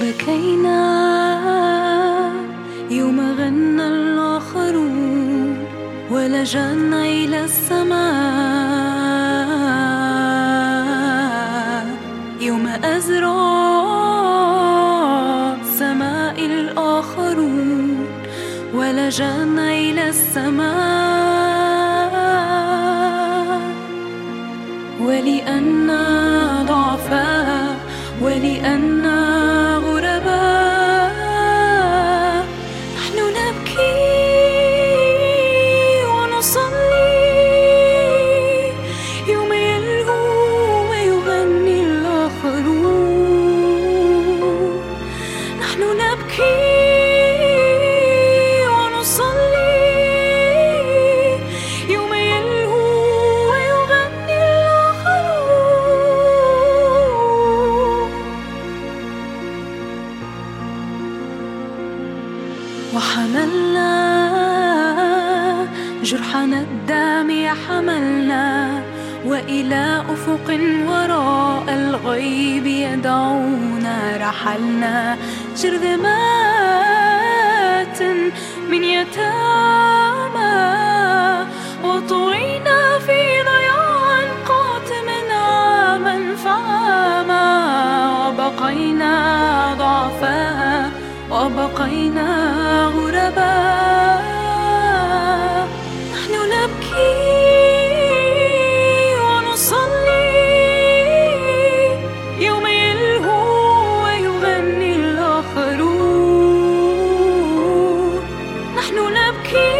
بكينا. يوم غنى الآخرون ولجأنا إلى السماء. يوم أزرع سماء الآخرون ولجأنا إلى السماء. جرحنا الدامي حملنا وإلى أفق وراء الغيب يدعونا رحلنا. شرذمات من يتامى وطوينا في ضياع قاتم عاما فعاما وبقينا ضعفاء وبقينا keep